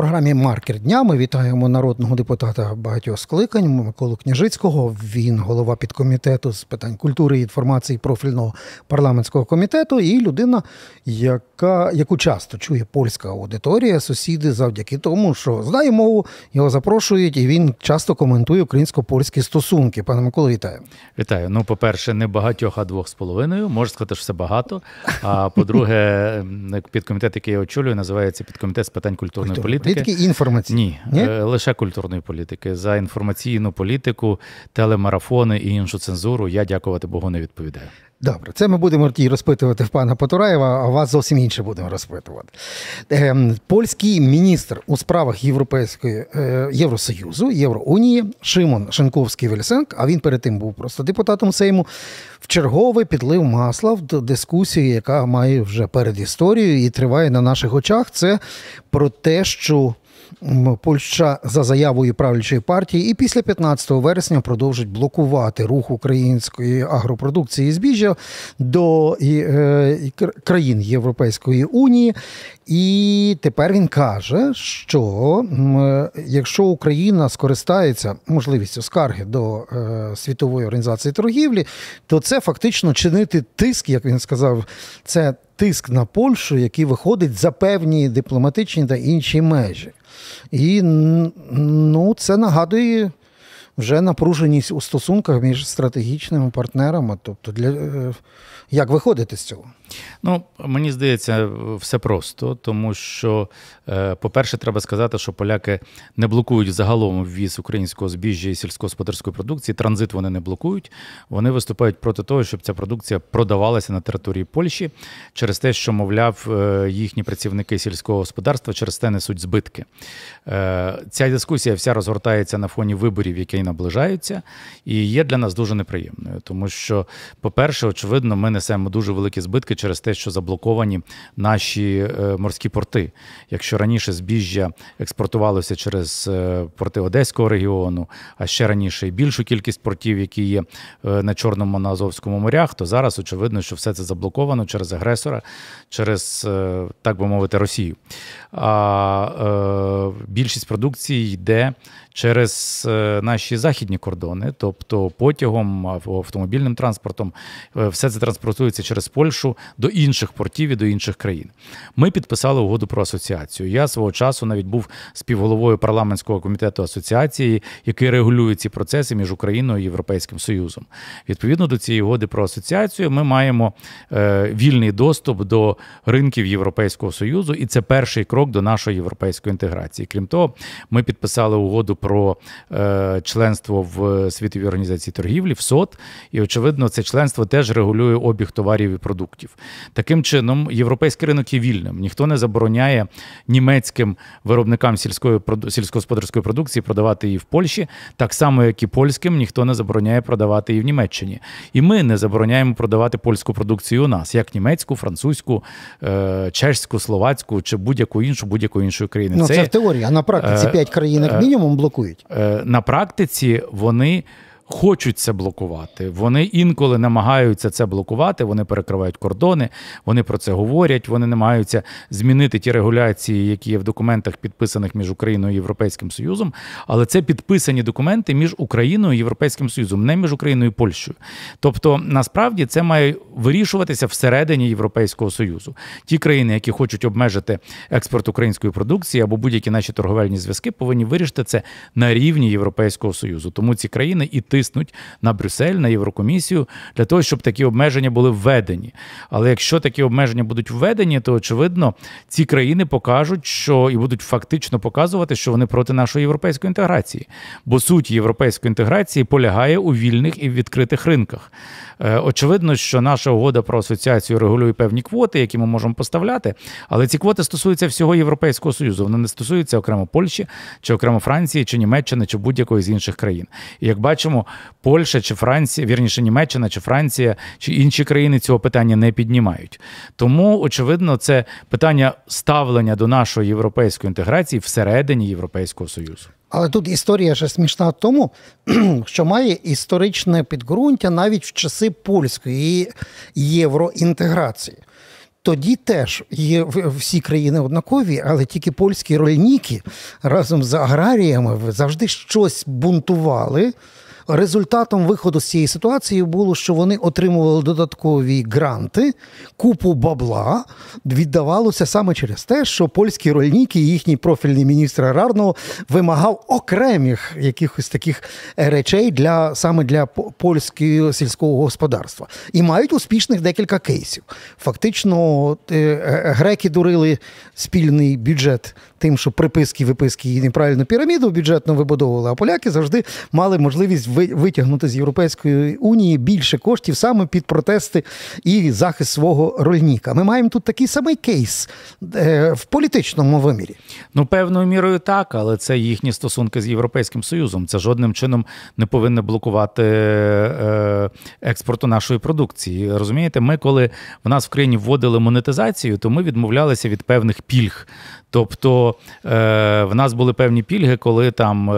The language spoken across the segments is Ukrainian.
програмі Маркер дня ми вітаємо народного депутата багатьох скликань Миколу Княжицького. Він голова підкомітету з питань культури і інформації профільного парламентського комітету, і людина, яка яку часто чує польська аудиторія, сусіди, завдяки тому, що знає мову, його запрошують, і він часто коментує українсько-польські стосунки. Пане Миколо, вітаю. Вітаю. Ну, по-перше, не багатьох, а двох з половиною. Можна сказати, що це багато. А по-друге, підкомітет, який я очолюю, називається підкомітет з питань культурної політики. Політики і інформаційної? Ні, Ні? Е, лише культурної політики. За інформаційну політику, телемарафони і іншу цензуру я дякувати Богу не відповідаю. Добре, це ми будемо розпитувати в пана Потураєва, а вас зовсім інше будемо розпитувати. Ем, польський міністр у справах Європейської е, Євросоюзу, Євроунії Шимон Шенковський Вельсенк, а він перед тим був просто депутатом Сейму, в чергове підлив масла в дискусію, яка має вже перед історією і триває на наших очах. Це про те, що Польща за заявою правлячої партії і після 15 вересня продовжить блокувати рух української агропродукції і збіжжя до е, країн Європейської унії. І тепер він каже, що якщо Україна скористається можливістю скарги до е, світової організації торгівлі, то це фактично чинити тиск, як він сказав, це тиск на Польщу, який виходить за певні дипломатичні та інші межі. І ну, це нагадує вже напруженість у стосунках між стратегічними партнерами. Тобто, для е, як виходити з цього? Ну, мені здається, все просто, тому що, е, по-перше, треба сказати, що поляки не блокують загалом ввіз українського збіжжя і сільськогосподарської продукції. Транзит вони не блокують. Вони виступають проти того, щоб ця продукція продавалася на території Польщі через те, що, мовляв, е, їхні працівники сільського господарства через те несуть збитки. Е, ця дискусія вся розгортається на фоні виборів, які наближаються, і є для нас дуже неприємною, тому що, по-перше, очевидно, ми несемо дуже великі збитки через те, що заблоковані наші е, морські порти. Якщо раніше збіжжя експортувалося через е, порти Одеського регіону, а ще раніше і більшу кількість портів, які є е, на Чорному на Азовському морях, то зараз очевидно, що все це заблоковано через агресора, через так би мовити, Росію. А більшість продукції йде через е, наші західні кордони, тобто потягом автомобільним транспортом, е, все це транспортується через Польщу до інших портів і до інших країн. Ми підписали угоду про асоціацію. Я свого часу навіть був співголовою парламентського комітету асоціації, який регулює ці процеси між Україною і Європейським Союзом. Відповідно до цієї угоди про асоціацію, ми маємо е, вільний доступ до ринків Європейського союзу, і це перший крок до нашої європейської інтеграції. Крім того, ми підписали угоду про е, членство в світовій організації торгівлі, в СОТ, і очевидно, це членство теж регулює обіг товарів і продуктів. Таким чином, європейський ринок є вільним. Ніхто не забороняє німецьким виробникам сільської сільськогосподарської продукції продавати її в Польщі, так само, як і польським, ніхто не забороняє продавати її в Німеччині. І ми не забороняємо продавати польську продукцію у нас, як німецьку, французьку, е, чешську, словацьку чи будь-яку іншу будь-якої іншої країни. Ну, це, це в теорії, а на практиці е, п'ять країн як мінімум блокують блокують? Е, на практиці вони хочуть це блокувати. Вони інколи намагаються це блокувати. Вони перекривають кордони, вони про це говорять. Вони намагаються змінити ті регуляції, які є в документах, підписаних між Україною і Європейським Союзом. Але це підписані документи між Україною і Європейським Союзом, не між Україною і Польщею. Тобто, насправді це має вирішуватися всередині Європейського союзу. Ті країни, які хочуть обмежити експорт української продукції або будь-які наші торговельні зв'язки, повинні вирішити це на рівні Європейського союзу. Тому ці країни і ти тиснуть на Брюссель, на Єврокомісію для того, щоб такі обмеження були введені. Але якщо такі обмеження будуть введені, то очевидно ці країни покажуть, що і будуть фактично показувати, що вони проти нашої європейської інтеграції. Бо суть європейської інтеграції полягає у вільних і відкритих ринках. Е, очевидно, що наша угода про асоціацію регулює певні квоти, які ми можемо поставляти, але ці квоти стосуються всього Європейського Союзу. Вони не стосуються окремо Польщі, чи окремо Франції, чи Німеччини, чи будь-якої з інших країн. І як бачимо, Польща чи Франція, вірніше Німеччина чи Франція, чи інші країни цього питання не піднімають. Тому, очевидно, це питання ставлення до нашої європейської інтеграції всередині Європейського Союзу. Але тут історія ще смішна в тому, що має історичне підґрунтя навіть в часи польської євроінтеграції. тоді теж є всі країни однакові, але тільки польські рольніки разом з аграріями завжди щось бунтували. Результатом виходу з цієї ситуації було, що вони отримували додаткові гранти, купу бабла віддавалося саме через те, що польські рольники і їхній профільний міністр аграрного вимагав окремих якихось таких речей для саме для польського сільського господарства. І мають успішних декілька кейсів. Фактично, е, е, греки дурили спільний бюджет тим, що приписки, виписки і неправильну піраміду бюджетно вибудовували, а поляки завжди мали можливість витягнути з Європейської унії більше коштів саме під протести і захист свого рольніка. Ми маємо тут такий самий кейс е, в політичному вимірі. Ну, певною мірою так, але це їхні стосунки з Європейським Союзом. Це жодним чином не повинно блокувати е, експорту нашої продукції. Розумієте, ми, коли в нас в країні вводили монетизацію, то ми відмовлялися від певних пільг. Тобто е, в нас були певні пільги, коли там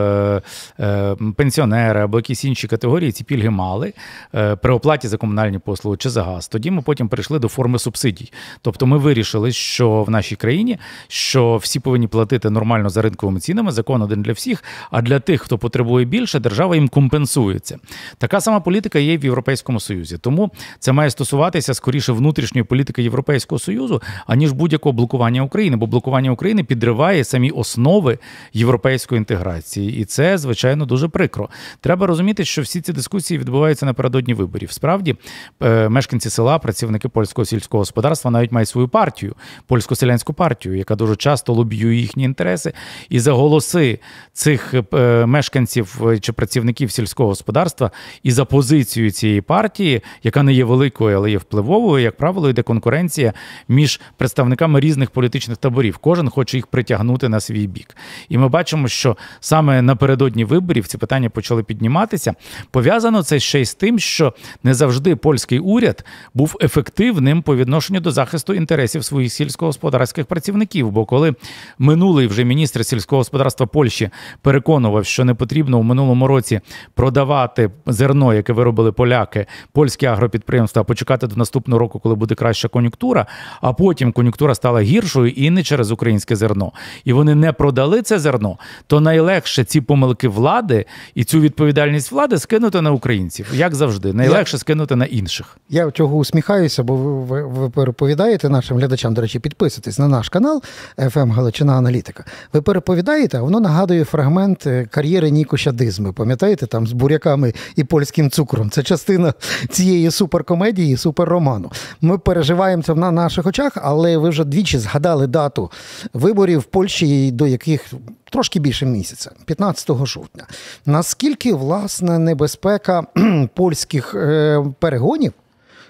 пенсіонери або якісь інші категорії ці пільги мали е, при оплаті за комунальні послуги чи за газ. Тоді ми потім перейшли до форми субсидій. Тобто ми вирішили, що в нашій країні що всі повинні платити нормально за ринковими цінами, закон один для всіх. А для тих, хто потребує більше, держава їм компенсується. Така сама політика є в Європейському Союзі. Тому це має стосуватися скоріше внутрішньої політики Європейського Союзу, аніж будь-якого блокування України, бо блокування України. України підриває самі основи європейської інтеграції, і це звичайно дуже прикро. Треба розуміти, що всі ці дискусії відбуваються напередодні виборів. Справді, е, мешканці села, працівники польського сільського господарства навіть мають свою партію, польську селянську партію, яка дуже часто лобіює їхні інтереси. І за голоси цих е, мешканців е, чи працівників сільського господарства і за позицію цієї партії, яка не є великою, але є впливовою, як правило, йде конкуренція між представниками різних політичних таборів. Кожен хоче їх притягнути на свій бік. І ми бачимо, що саме напередодні виборів ці питання почали підніматися. Пов'язано це ще й з тим, що не завжди польський уряд був ефективним по відношенню до захисту інтересів своїх сільськогосподарських працівників. Бо коли минулий вже міністр сільського господарства Польщі переконував, що не потрібно у минулому році продавати зерно, яке виробили поляки, польські агропідприємства, а почекати до наступного року, коли буде краща кон'юнктура, а потім кон'юнктура стала гіршою і не через українське зерно, і вони не продали це зерно, то найлегше ці помилки влади і цю відповідальність влади скинути на українців, як завжди, найлегше скинути на інших. Я чого усміхаюся, бо ви, ви переповідаєте нашим глядачам, до речі, підписуйтесь на наш канал «ФМ Галичина Аналітика. Ви переповідаєте, а воно нагадує фрагмент е, кар'єри Нікося Дизми. Пам'ятаєте, там з буряками і польським цукром. Це частина цієї суперкомедії, суперроману. Ми переживаємо це на наших очах, але ви вже двічі згадали дату виборів в Польщі, до яких трошки більше місяця, 15 жовтня. Наскільки власне небезпека польських е, перегонів?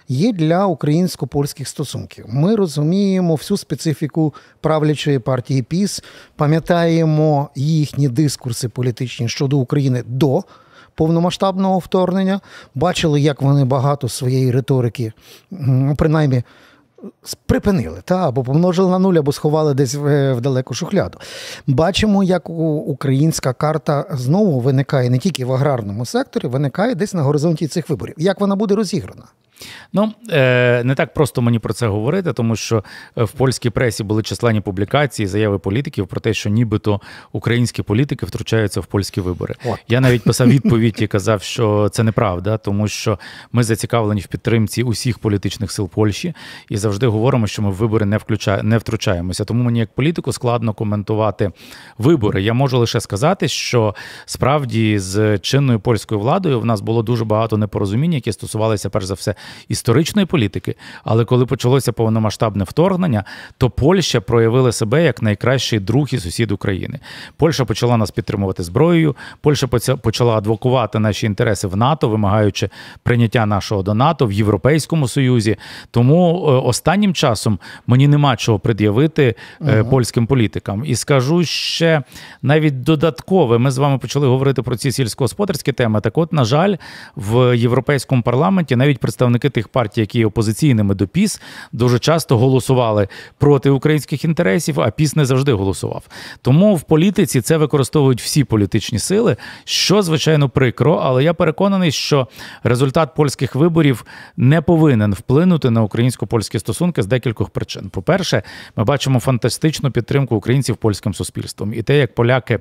Є для українсько-польських стосунків. Ми розуміємо всю специфіку правлячої партії ПІС, пам'ятаємо їхні дискурси політичні щодо України до повномасштабного вторгнення. Бачили, як вони багато своєї риторики, принаймні припинили, та, або помножили на нуль, або сховали десь в, в далеку шухляду. Бачимо, як українська карта знову виникає не тільки в аграрному секторі, виникає десь на горизонті цих виборів. Як вона буде розіграна? Ну е, не так просто мені про це говорити, тому що е, в польській пресі були численні публікації, заяви політиків про те, що нібито українські політики втручаються в польські вибори. О. Я навіть писав відповідь і казав, що це неправда, тому що ми зацікавлені в підтримці усіх політичних сил Польщі і завжди говоримо, що ми в вибори не включає, не втручаємося. Тому мені як політику складно коментувати вибори. Я можу лише сказати, що справді з чинною польською владою в нас було дуже багато непорозумінь, які стосувалися перш за все історичної політики. Але коли почалося повномасштабне вторгнення, то Польща проявила себе як найкращий друг і сусід України. Польща почала нас підтримувати зброєю. Польща почала адвокувати наші інтереси в НАТО, вимагаючи прийняття нашого до НАТО в Європейському Союзі. Тому е, останнім часом мені нема чого пред'явити угу. польським політикам. І скажу ще навіть додаткове. Ми з вами почали говорити про ці сільськогосподарські теми. Так, от, на жаль, в європейському парламенті навіть представники представники тих партій, які є опозиційними до ПІС, дуже часто голосували проти українських інтересів, а ПІС не завжди голосував. Тому в політиці це використовують всі політичні сили, що звичайно прикро, але я переконаний, що результат польських виборів не повинен вплинути на українсько-польські стосунки з декількох причин. По-перше, ми бачимо фантастичну підтримку українців польським суспільством і те, як поляки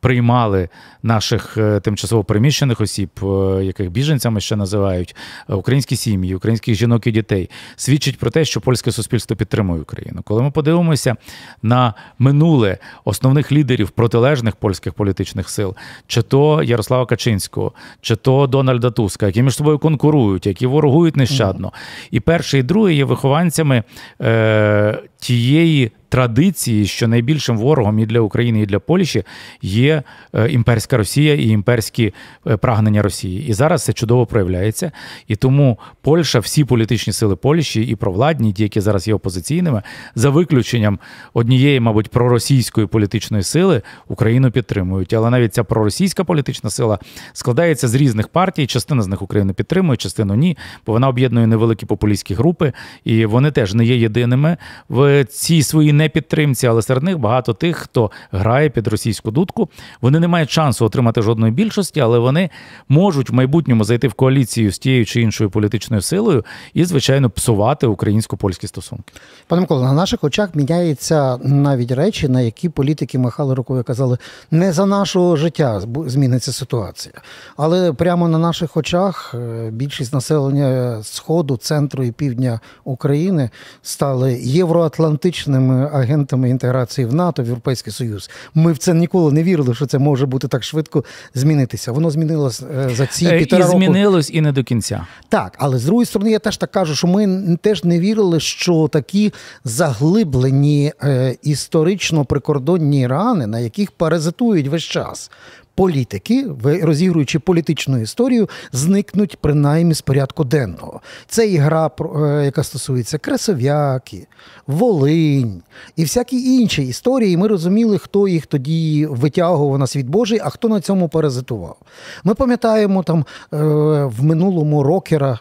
приймали наших е, тимчасово переміщених осіб, е, яких біженцями ще називають, е, українські сім'ї, українських жінок і дітей, свідчить про те, що польське суспільство підтримує Україну. Коли ми подивимося на минуле основних лідерів протилежних польських політичних сил, чи то Ярослава Качинського, чи то Дональда Туска, які між собою конкурують, які ворогують нещадно, і перший і другий є вихованцями е, тієї традиції, що найбільшим ворогом і для України, і для Польщі є е, імперська Росія і імперські е, прагнення Росії. І зараз це чудово проявляється. І тому Польща, всі політичні сили Польщі і провладні, ті, які зараз є опозиційними, за виключенням однієї, мабуть, проросійської політичної сили Україну підтримують. Але навіть ця проросійська політична сила складається з різних партій. Частина з них Україну підтримує, частину ні, бо вона об'єднує невеликі популістські групи, і вони теж не є єдиними в цій своїй непідтримці, але серед них багато тих, хто грає під російську дудку. Вони не мають шансу отримати жодної більшості, але вони можуть в майбутньому зайти в коаліцію з тією чи іншою політичною силою і, звичайно, псувати українсько-польські стосунки. Пане Микола, на наших очах міняються навіть речі, на які політики махали рукою казали, не за нашого життя зміниться ситуація. Але прямо на наших очах е, більшість населення Сходу, центру і півдня України стали євроатлантичними агентами інтеграції в НАТО, в Європейський Союз. Ми в це ніколи не вірили, що це може бути так швидко змінитися. Воно змінилось е, за ці е, півтора року. І змінилось і не до кінця. Так, але з другої сторони, я теж так кажу, що ми теж не вірили, що такі заглиблені е, історично прикордонні рани, на яких паразитують весь час політики, розігруючи політичну історію, зникнуть принаймні з порядку денного. Це ігра, гра, яка стосується Красов'яки, Волинь і всякі інші історії. Ми розуміли, хто їх тоді витягував на світ Божий, а хто на цьому паразитував. Ми пам'ятаємо там е, в минулому рокера.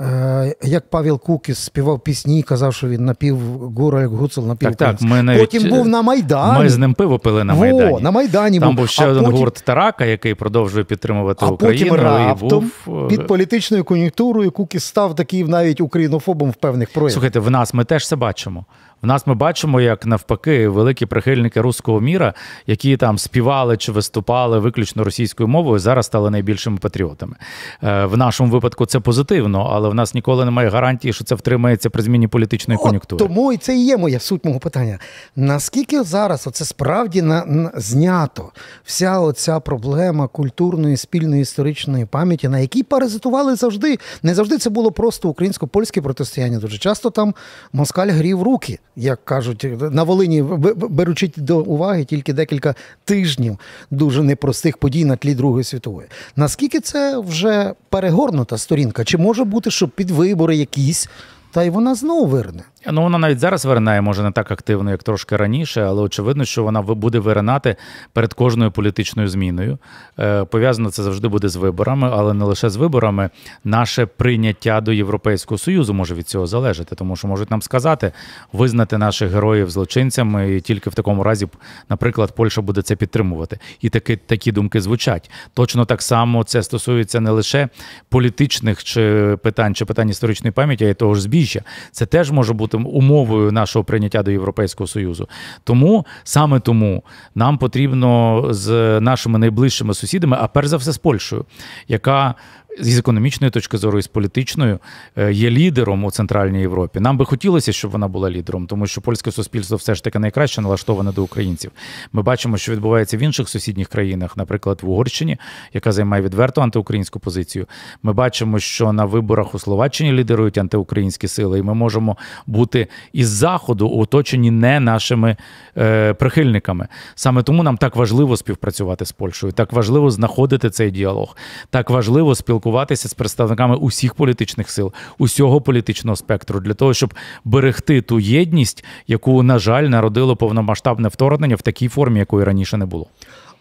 Е, як Павел Кукіс співав пісні, казав, що він напів Гура, як Гуцел напів. Так, так, ми навіть, Потім був на Майдані. Ми з ним пиво пили на Майдані. О, на Майдані Там був, був ще а один потім... гурт Тарака, який продовжує підтримувати а Україну. Потім раптом і був... під політичною кон'юнктурою Кукіс став такий навіть українофобом в певних проявах. Слухайте, в нас ми теж це бачимо. В нас ми бачимо, як навпаки, великі прихильники руського міра, які там співали чи виступали виключно російською мовою, зараз стали найбільшими патріотами. Е, в нашому випадку це позитивно, але в нас ніколи немає гарантії, що це втримається при зміні політичної От кон'юнктури. Тому і це і є моя суть мого питання. Наскільки зараз оце справді на, на знято вся оця проблема культурної спільної історичної пам'яті, на якій паразитували завжди. Не завжди це було просто українсько-польське протистояння. Дуже часто там москаль грів руки як кажуть, на Волині беручи до уваги тільки декілька тижнів дуже непростих подій на тлі Другої світової. Наскільки це вже перегорнута сторінка? Чи може бути, що під вибори якісь, та й вона знову вирне? Ну, вона навіть зараз виринає, може не так активно, як трошки раніше, але очевидно, що вона буде виринати перед кожною політичною зміною. Е, пов'язано це завжди буде з виборами, але не лише з виборами. Наше прийняття до Європейського союзу може від цього залежати, тому що можуть нам сказати визнати наших героїв злочинцями, і тільки в такому разі, наприклад, Польща буде це підтримувати. І такі такі думки звучать. Точно так само це стосується не лише політичних чи питань, чи питань історичної пам'яті, а й того ж збіжжя. Це теж може бути бути умовою нашого прийняття до Європейського Союзу. Тому саме тому нам потрібно з нашими найближчими сусідами, а перш за все з Польщею, яка з економічної точки зору і з політичною е, є лідером у Центральній Європі. Нам би хотілося, щоб вона була лідером, тому що польське суспільство все ж таки найкраще налаштоване до українців. Ми бачимо, що відбувається в інших сусідніх країнах, наприклад, в Угорщині, яка займає відверту антиукраїнську позицію. Ми бачимо, що на виборах у Словаччині лідерують антиукраїнські сили, і ми можемо бути із заходу оточені не нашими е, прихильниками. Саме тому нам так важливо співпрацювати з Польщею, так важливо знаходити цей діалог, так важливо спілкуватися спілкуватися з представниками усіх політичних сил, усього політичного спектру для того, щоб берегти ту єдність, яку, на жаль, народило повномасштабне вторгнення в такій формі, якої раніше не було.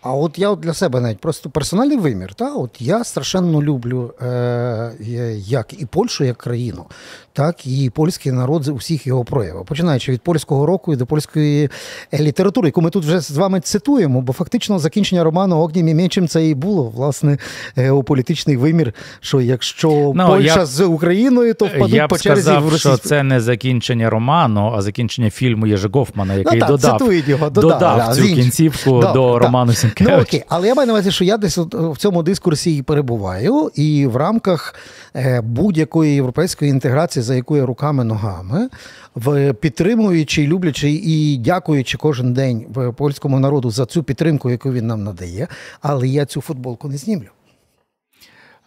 А от я от для себе навіть просто персональний вимір. Та? От Я страшенно люблю е, як і Польщу як країну, так і польський народ з усіх його проявів. Починаючи від польського року і до польської літератури, яку ми тут вже з вами цитуємо, бо фактично закінчення роману Огнім і Мечем це і було власне геополітичний вимір. Що якщо ну, Польща я, з Україною, то впадуть я по черзі сказав, в що це не закінчення роману, а закінчення фільму Єжи Гофмана, який ну, так, додав його, додав, додав цю кінцівку до роману Сінкевич. Ну окей, але я маю на увазі, що я десь в цьому дискурсі і перебуваю, і в рамках е, будь-якої європейської інтеграції, за яку я руками ногами, в підтримуючи, люблячи і дякуючи кожен день польському народу за цю підтримку, яку він нам надає, але я цю футболку не знімлю.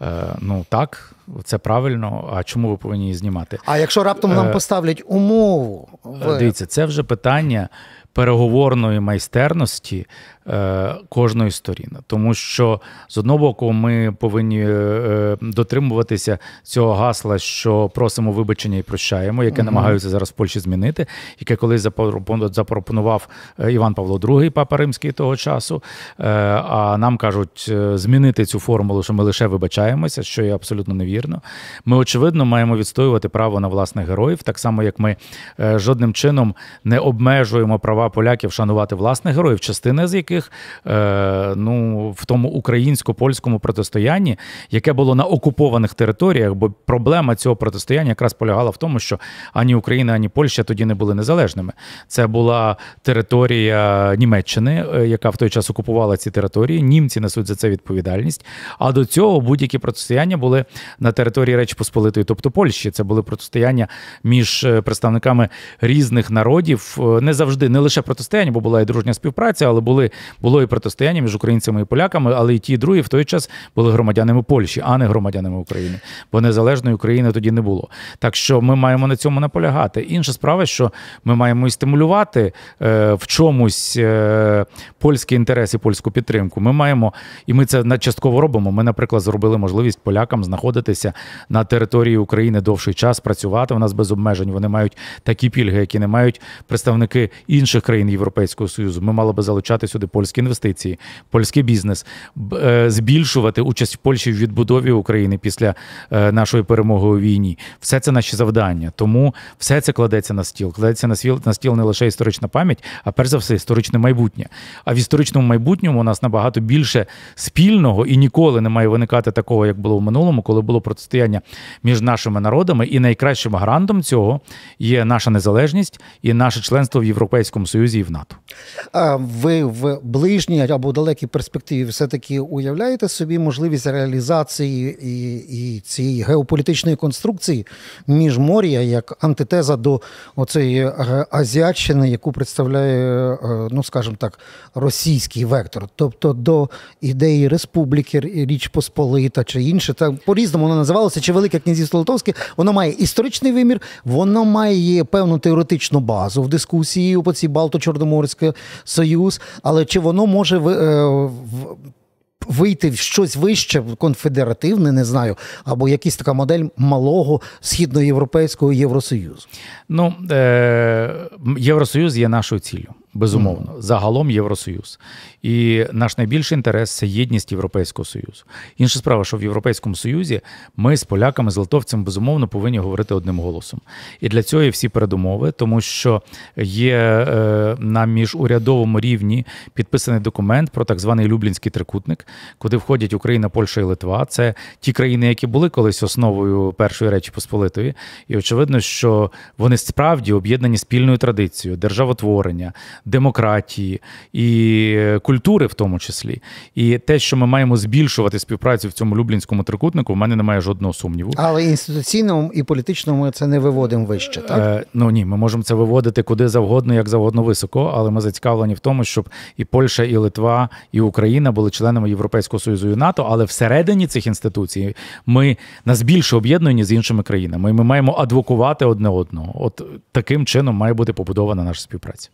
Е, ну так, це правильно. А чому ви повинні її знімати? А якщо раптом нам е, поставлять умову, в... дивіться, це вже питання переговорної майстерності е, кожної сторіни. Тому що з одного боку ми повинні е, е, дотримуватися цього гасла, що просимо вибачення і прощаємо, яке угу. намагаються зараз в Польщі змінити, яке колись запропонував е, Іван Павло II, папа римський того часу. Е, а нам кажуть е, змінити цю формулу, що ми лише вибачаємося, що є абсолютно невірно. Ми очевидно маємо відстоювати право на власних героїв, так само як ми жодним чином не обмежуємо права права поляків шанувати власних героїв, частина з яких е, ну в тому українсько-польському протистоянні, яке було на окупованих територіях, бо проблема цього протистояння якраз полягала в тому, що ані Україна, ані Польща тоді не були незалежними. Це була територія Німеччини, е, яка в той час окупувала ці території. Німці несуть за це відповідальність. А до цього будь-які протистояння були на території Речі Посполитої, тобто Польщі. Це були протистояння між е, представниками різних народів, е, не завжди не лише лише протистояння, бо була і дружня співпраця, але були було і протистояння між українцями і поляками, але і ті, і другі в той час були громадянами Польщі, а не громадянами України. Бо незалежної України тоді не було. Так що ми маємо на цьому наполягати. Інша справа, що ми маємо і стимулювати е, в чомусь е, польські інтереси, польську підтримку. Ми маємо, і ми це частково робимо. Ми, наприклад, зробили можливість полякам знаходитися на території України довший час, працювати. У нас без обмежень. Вони мають такі пільги, які не мають представники інших країн Європейського Союзу. Ми мали би залучати сюди польські інвестиції, польський бізнес, е, збільшувати участь в Польщі в відбудові України після е, нашої перемоги у війні. Все це наші завдання. Тому все це кладеться на стіл. Кладеться на стіл на стіл не лише історична пам'ять, а перш за все історичне майбутнє. А в історичному майбутньому у нас набагато більше спільного і ніколи не має виникати такого, як було в минулому, коли було протистояння між нашими народами. І найкращим гарантом цього є наша незалежність і наше членство в Європейському Союзі і в НАТО. Ви в ближній або далекій перспективі все-таки уявляєте собі можливість реалізації і і цієї геополітичної конструкції міжмор'я як антитеза до оцеї азіатщини, яку представляє, е, ну скажімо так, російський вектор, тобто до ідеї республіки, Річ Посполита чи інше, так по-різному воно називалося, чи Велике Князівство Литовське, воно має історичний вимір, воно має певну теоретичну базу в дискусії по цій Балто-Чорноморський Союз, але чи воно може е, вийти в щось вище, конфедеративне, не знаю, або якась така модель малого східноєвропейського Євросоюзу? Ну, е- Євросоюз є нашою ціллю. Безумовно, загалом Євросоюз. І наш найбільший інтерес це єдність Європейського Союзу. Інша справа, що в Європейському Союзі ми з поляками, з литовцями, безумовно, повинні говорити одним голосом. І для цього є всі передумови, тому що є е, на міжурядовому рівні підписаний документ про так званий Люблінський трикутник, куди входять Україна, Польща і Литва. Це ті країни, які були колись основою першої речі Посполитої. І очевидно, що вони справді об'єднані спільною традицією державотворення демократії і культури, в тому числі. І те, що ми маємо збільшувати співпрацю в цьому Люблінському трикутнику, в мене немає жодного сумніву. Але інституційному і політичному ми це не виводимо вище. так? Е, Ну ні, ми можемо це виводити куди завгодно, як завгодно високо, але ми зацікавлені в тому, щоб і Польща, і Литва, і Україна були членами Європейського Союзу і НАТО, але всередині цих інституцій ми нас більше об'єднані з іншими країнами. І Ми маємо адвокувати одне одного. От таким чином має бути побудована наша співпраця.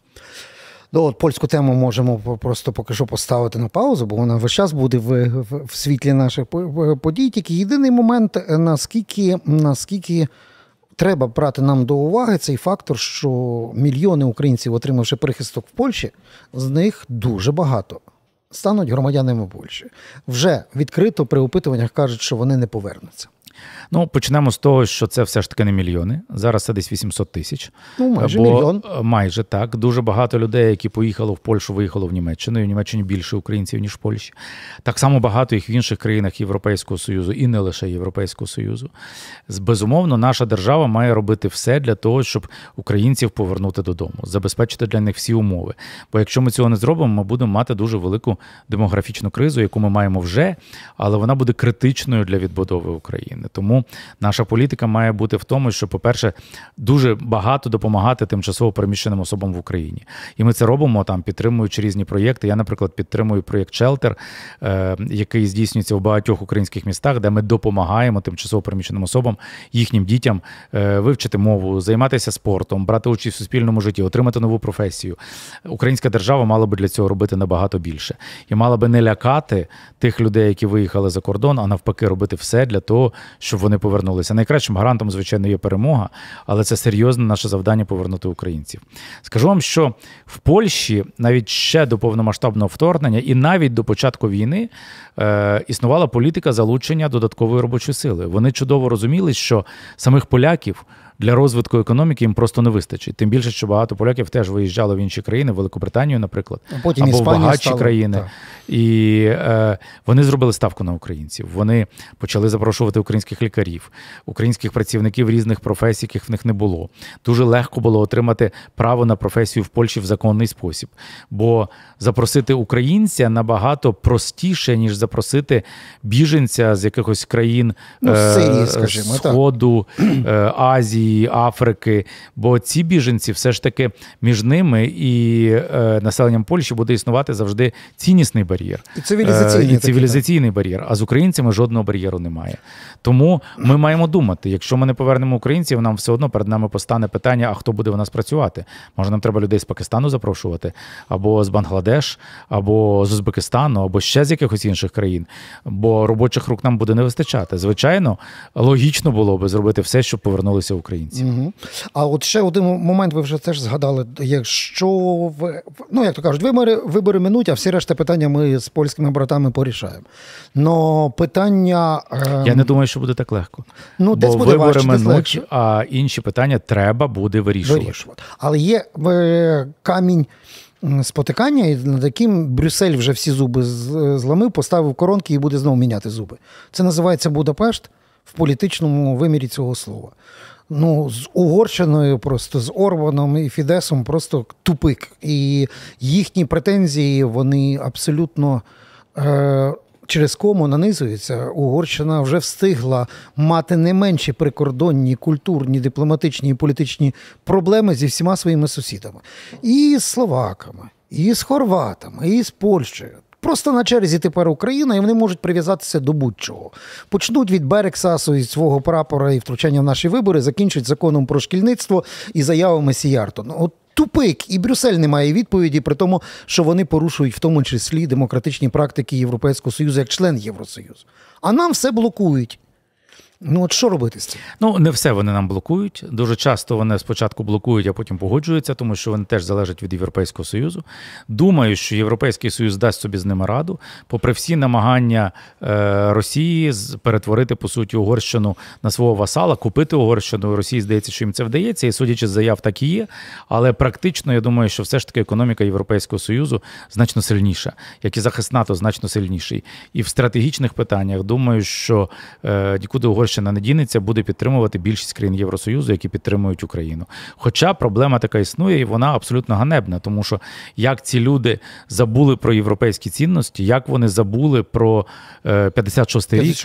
Ну, от Польську тему можемо просто поки що поставити на паузу, бо вона весь час буде в, в, в світлі наших подій. Тільки єдиний момент, е, наскільки наскільки треба брати нам до уваги цей фактор, що мільйони українців, отримавши прихисток в Польщі, з них дуже багато стануть громадянами Польщі. Вже відкрито при опитуваннях кажуть, що вони не повернуться. Ну, почнемо з того, що це все ж таки не мільйони. Зараз це десь 800 тисяч. Ну, майже Бо, мільйон. Майже так. Дуже багато людей, які поїхали в Польщу, виїхало в Німеччину. І в Німеччині більше українців, ніж в Польщі. Так само багато їх в інших країнах Європейського Союзу і не лише Європейського Союзу. Безумовно, наша держава має робити все для того, щоб українців повернути додому, забезпечити для них всі умови. Бо якщо ми цього не зробимо, ми будемо мати дуже велику демографічну кризу, яку ми маємо вже, але вона буде критичною для відбудови України. Тому наша політика має бути в тому, що, по-перше, дуже багато допомагати тимчасово переміщеним особам в Україні. І ми це робимо там, підтримуючи різні проєкти. Я, наприклад, підтримую проєкт Shelter, е, який здійснюється у багатьох українських містах, де ми допомагаємо тимчасово переміщеним особам, їхнім дітям е, вивчити мову, займатися спортом, брати участь в суспільному житті, отримати нову професію. Українська держава мала би для цього робити набагато більше і мала би не лякати тих людей, які виїхали за кордон, а навпаки, робити все для того, щоб вони повернулися. Найкращим гарантом, звичайно, є перемога, але це серйозне наше завдання повернути українців. Скажу вам, що в Польщі навіть ще до повномасштабного вторгнення, і навіть до початку війни е, існувала політика залучення додаткової робочої сили. Вони чудово розуміли, що самих поляків для розвитку економіки їм просто не вистачить. Тим більше, що багато поляків теж виїжджали в інші країни, в Великобританію, наприклад, А потім або в багатші стала, країни. так. І е, вони зробили ставку на українців. Вони почали запрошувати українських лікарів, українських працівників різних професій, яких в них не було. Дуже легко було отримати право на професію в Польщі в законний спосіб. Бо запросити українця набагато простіше, ніж запросити біженця з якихось країн Ну, з е, Сирії, скажімо, так. Сходу, е, Азії, Африки. Бо ці біженці все ж таки між ними і е, населенням Польщі буде існувати завжди ціннісний бар'єр. І цивілізаційний Е, і цивілізаційний бар'єр. А з українцями жодного бар'єру немає. Тому ми маємо думати, якщо ми не повернемо українців, нам все одно перед нами постане питання: а хто буде в нас працювати? Може, нам треба людей з Пакистану запрошувати, або з Бангладеш, або з Узбекистану, або ще з якихось інших країн. Бо робочих рук нам буде не вистачати. Звичайно, логічно було би зробити все, щоб повернулися українці. Угу. А от ще один момент ви вже теж згадали. Якщо ви, ну як то кажуть, вибори, вибори минуть, а всі решта питання ми з польськими братами порішаємо. Но питання. е, Я не думаю, що буде так легко. Ну, десь Бо буде вибори важче, минуть, легше. а інші питання треба буде вирішувати. вирішувати. Але є е, камінь спотикання, над яким Брюссель вже всі зуби зламив, поставив коронки і буде знову міняти зуби. Це називається Будапешт в політичному вимірі цього слова. Ну, з Угорщиною, просто з Орбаном і Фідесом просто тупик. І їхні претензії вони абсолютно. Е- Через кому нанизується, Угорщина вже встигла мати не менші прикордонні, культурні, дипломатичні і політичні проблеми зі всіма своїми сусідами. І з словаками, і з хорватами, і з Польщею. Просто на черзі тепер Україна, і вони можуть прив'язатися до будь-чого. Почнуть від Берексасу і свого прапора і втручання в наші вибори, закінчать законом про шкільництво і заявами Сіярто. Ну, От тупик, і Брюссель не має відповіді, при тому, що вони порушують в тому числі демократичні практики Європейського Союзу як член Євросоюзу. А нам все блокують. Ну от що робити з цим? Ну, не все вони нам блокують. Дуже часто вони спочатку блокують, а потім погоджуються, тому що вони теж залежать від Європейського Союзу. Думаю, що Європейський Союз дасть собі з ними раду, попри всі намагання е, Росії перетворити, по суті, Угорщину на свого васала, купити Угорщину. Росії здається, що їм це вдається, і судячи з заяв, так і є. Але практично я думаю, що все ж таки економіка Європейського Союзу значно сильніша, як і захист НАТО значно сильніший. І в стратегічних питаннях думаю, що е, нікуди Угорщина не дінеться, буде підтримувати більшість країн Євросоюзу, які підтримують Україну. Хоча проблема така існує, і вона абсолютно ганебна, тому що як ці люди забули про європейські цінності, як вони забули про е, 56-й рік,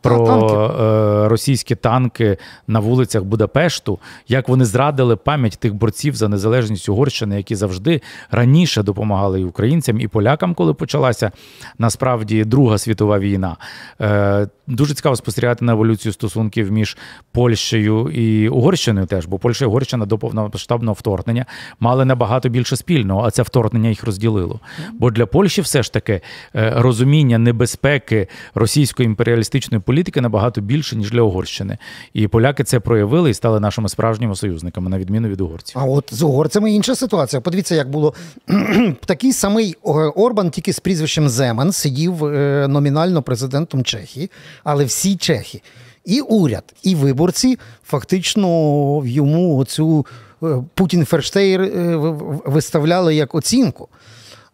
про танки. е, російські танки на вулицях Будапешту, як вони зрадили пам'ять тих борців за незалежність Угорщини, які завжди раніше допомагали і українцям, і полякам, коли почалася насправді Друга світова війна. Е, Дуже цікаво спостерігати на еволюцію стосунків між Польщею і Угорщиною теж, бо Польща і Угорщина до повномасштабного вторгнення мали набагато більше спільного, а це вторгнення їх розділило. Бо для Польщі все ж таки е, розуміння небезпеки російської імперіалістичної політики набагато більше, ніж для Угорщини. І поляки це проявили і стали нашими справжніми союзниками, на відміну від угорців. А от з угорцями інша ситуація. Подивіться, як було такий самий Орбан, тільки з прізвищем Земан, сидів е, номінально президентом Чехії, але всі чехи. І уряд, і виборці фактично йому оцю е, Путін Ферштейр е, виставляли як оцінку.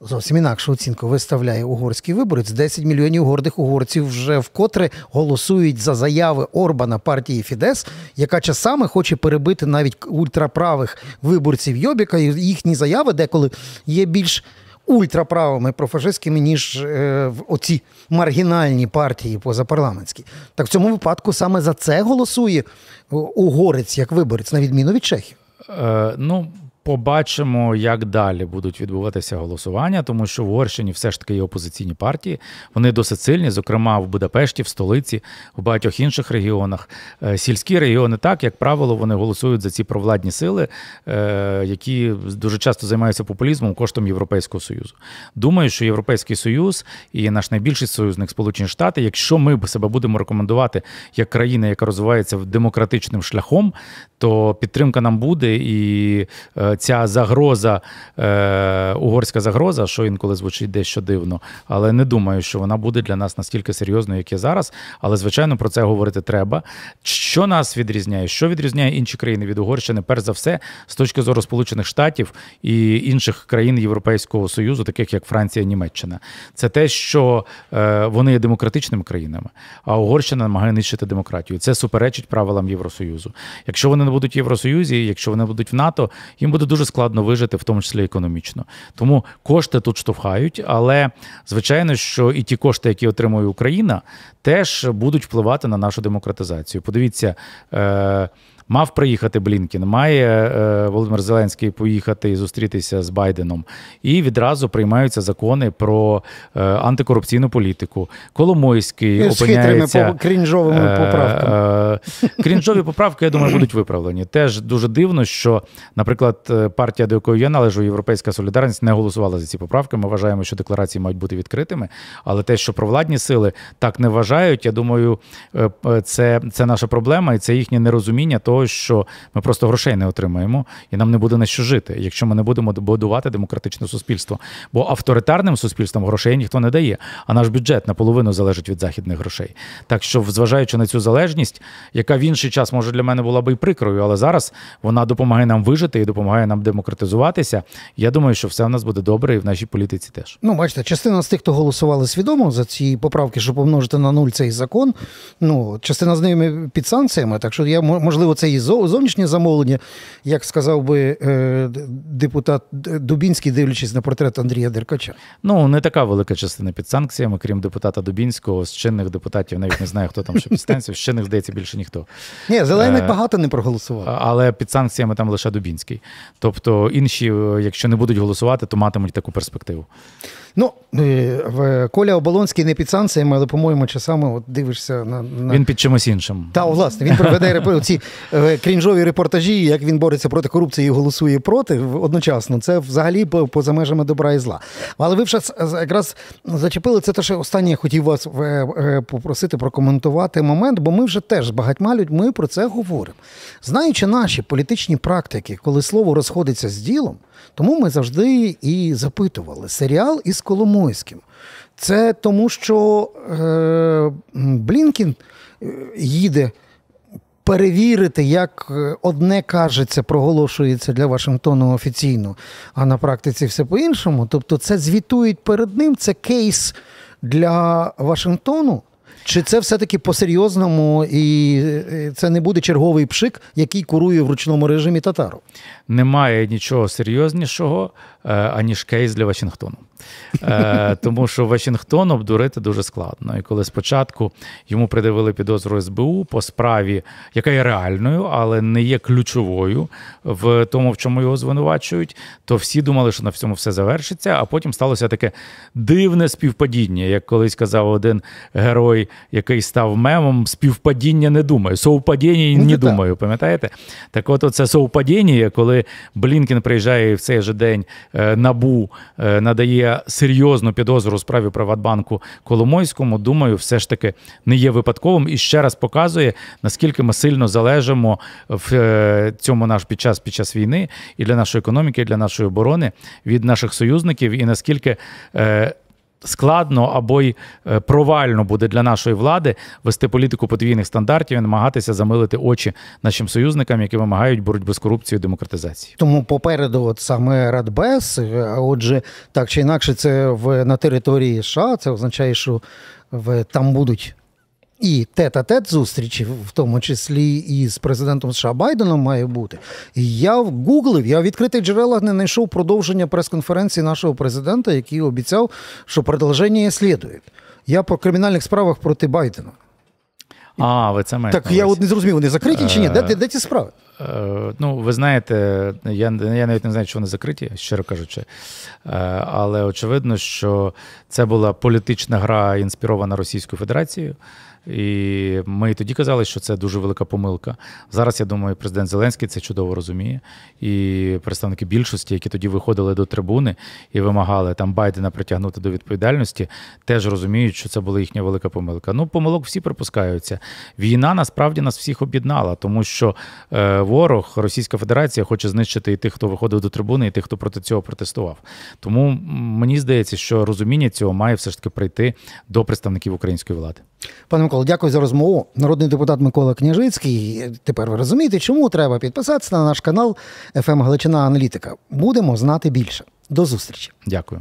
Зовсім інакшу оцінку виставляє угорський виборець. 10 мільйонів гордих угорців вже вкотре голосують за заяви Орбана партії Фідес, яка часами хоче перебити навіть ультраправих виборців Йобіка. Їхні заяви деколи є більш ультраправими профашистськими, ніж е, оці маргінальні партії позапарламентські. Так в цьому випадку саме за це голосує угорець як виборець, на відміну від Чехів. Е, ну, Побачимо, як далі будуть відбуватися голосування, тому що в Угорщині все ж таки є опозиційні партії. Вони досить сильні, зокрема в Будапешті, в столиці, в багатьох інших регіонах. Е, сільські регіони, так як правило, вони голосують за ці провладні сили, е, які дуже часто займаються популізмом коштом Європейського союзу. Думаю, що Європейський Союз і наш найбільший союзник Сполучені Штати, якщо ми себе будемо рекомендувати як країна, яка розвивається демократичним шляхом, то підтримка нам буде і. Ця загроза, е, угорська загроза, що інколи звучить дещо дивно, але не думаю, що вона буде для нас настільки серйозною, як є зараз. Але, звичайно, про це говорити треба. Що нас відрізняє? Що відрізняє інші країни від Угорщини? Перш за все, з точки зору Сполучених Штатів і інших країн Європейського Союзу, таких як Франція, Німеччина, це те, що е, вони є демократичними країнами, а Угорщина намагає нищити демократію. Це суперечить правилам Євросоюзу. Якщо вони не будуть в Євросоюзі, якщо вони будуть в НАТО, їм буде дуже складно вижити, в тому числі економічно. Тому кошти тут штовхають, але звичайно, що і ті кошти, які отримує Україна, теж будуть впливати на нашу демократизацію. Подивіться. Е, Мав приїхати Блінкін, має е, Володимир Зеленський поїхати і зустрітися з Байденом. І відразу приймаються закони про е, антикорупційну політику. Коломойський з опиняється... крінжовими е, поправками. Крінжові поправки, я думаю, будуть виправлені. Теж дуже дивно, що, наприклад, партія, до якої я належу, Європейська Солідарність, не голосувала за ці поправки. Ми вважаємо, що декларації мають бути відкритими. Але те, що провладні сили так не вважають, я думаю, це, це наша проблема і це їхнє нерозуміння того того, що ми просто грошей не отримаємо, і нам не буде на що жити, якщо ми не будемо будувати демократичне суспільство. Бо авторитарним суспільством грошей ніхто не дає, а наш бюджет наполовину залежить від західних грошей. Так що, зважаючи на цю залежність, яка в інший час може для мене була би і прикрою, але зараз вона допомагає нам вижити і допомагає нам демократизуватися. Я думаю, що все в нас буде добре, і в нашій політиці теж. Ну, бачите, частина з тих, хто голосували свідомо за ці поправки, щоб помножити на нуль цей закон. Ну, частина з ними під санкціями, так що я можливо і зовнішнє замовлення, як сказав би е, депутат Дубінський, дивлячись на портрет Андрія Деркача. Ну не така велика частина під санкціями, крім депутата Дубінського, з чинних депутатів, навіть не знаю, хто там ще під станцію, з чинних здається більше ніхто. Ні, зелених е, багато не проголосував. Але під санкціями там лише Дубінський. Тобто інші, якщо не будуть голосувати, то матимуть таку перспективу. Ну, е, Коля Оболонський не під санкціями, але, по-моєму, часами от дивишся на. на... Він під чимось іншим. Та, власне, він проведе ці е, крінжові репортажі, як він бореться проти корупції і голосує проти одночасно. Це взагалі поза межами добра і зла. Але ви вже якраз зачепили це, те, що останнє я хотів вас е, попросити прокоментувати момент, бо ми вже теж з багатьма людьми про це говоримо. Знаючи наші політичні практики, коли слово розходиться з ділом. Тому ми завжди і запитували серіал із Коломойським. Це тому, що е, Блінкін е, їде перевірити, як е, одне кажеться, проголошується для Вашингтону офіційно, а на практиці все по-іншому. Тобто, це звітують перед ним, це кейс для Вашингтону. Чи це все-таки по-серйозному, і е, це не буде черговий пшик, який курує в ручному режимі татару? Немає нічого серйознішого, аніж кейс для Вашингтону. Е, Тому що Вашингтон обдурити дуже складно. І коли спочатку йому придавили підозру СБУ по справі, яка є реальною, але не є ключовою в тому, в чому його звинувачують, то всі думали, що на всьому все завершиться. А потім сталося таке дивне співпадіння, як колись казав один герой, який став мемом, співпадіння не думаю. Совпадіння Ну, не думаю, пам'ятаєте? Так от це совпадіння, коли Блінкен приїжджає в цей же день е, НАБУ е, серйозну підозру у справі Приватбанку Коломойському, думаю, все ж таки не є випадковим і ще раз показує, наскільки ми сильно залежимо в е, цьому наш під час під час війни і для нашої економіки, і для нашої оборони від наших союзників, і наскільки. Е, Складно або й е, провально буде для нашої влади вести політику подвійних стандартів і намагатися замилити очі нашим союзникам, які вимагають боротьби з корупцією і демократизації. Тому попереду, от саме Радбез, а отже, так чи інакше, це в на території США. Це означає, що в там будуть і тет-а-тет зустрічі, в тому числі і з президентом США Байденом має бути. І я гуглив, я в відкритих джерелах не знайшов продовження прес-конференції нашого президента, який обіцяв, що продовження слідує. Я по кримінальних справах проти Байдена. А, ви це маєте. Так я от не зрозумів, вони закриті чи ні? Де, де, де ці справи? Е, Ну, ви знаєте, я, я навіть не знаю, чи вони закриті, щиро кажучи. Е, Але очевидно, що це була політична гра, інспірована Російською Федерацією. І ми тоді казали, що це дуже велика помилка. Зараз я думаю, президент Зеленський це чудово розуміє. І представники більшості, які тоді виходили до трибуни і вимагали там Байдена притягнути до відповідальності, теж розуміють, що це була їхня велика помилка. Ну, помилок всі припускаються. Війна насправді нас всіх об'єднала, тому що е, ворог, Російська Федерація, хоче знищити і тих, хто виходив до трибуни, і тих, хто проти цього протестував. Тому мені здається, що розуміння цього має все ж таки прийти до представників української влади. Пане Миколо, дякую за розмову. Народний депутат Микола Княжицький. Тепер ви розумієте, чому треба підписатися на наш канал «ФМ Галичина Аналітика. Будемо знати більше. До зустрічі. Дякую.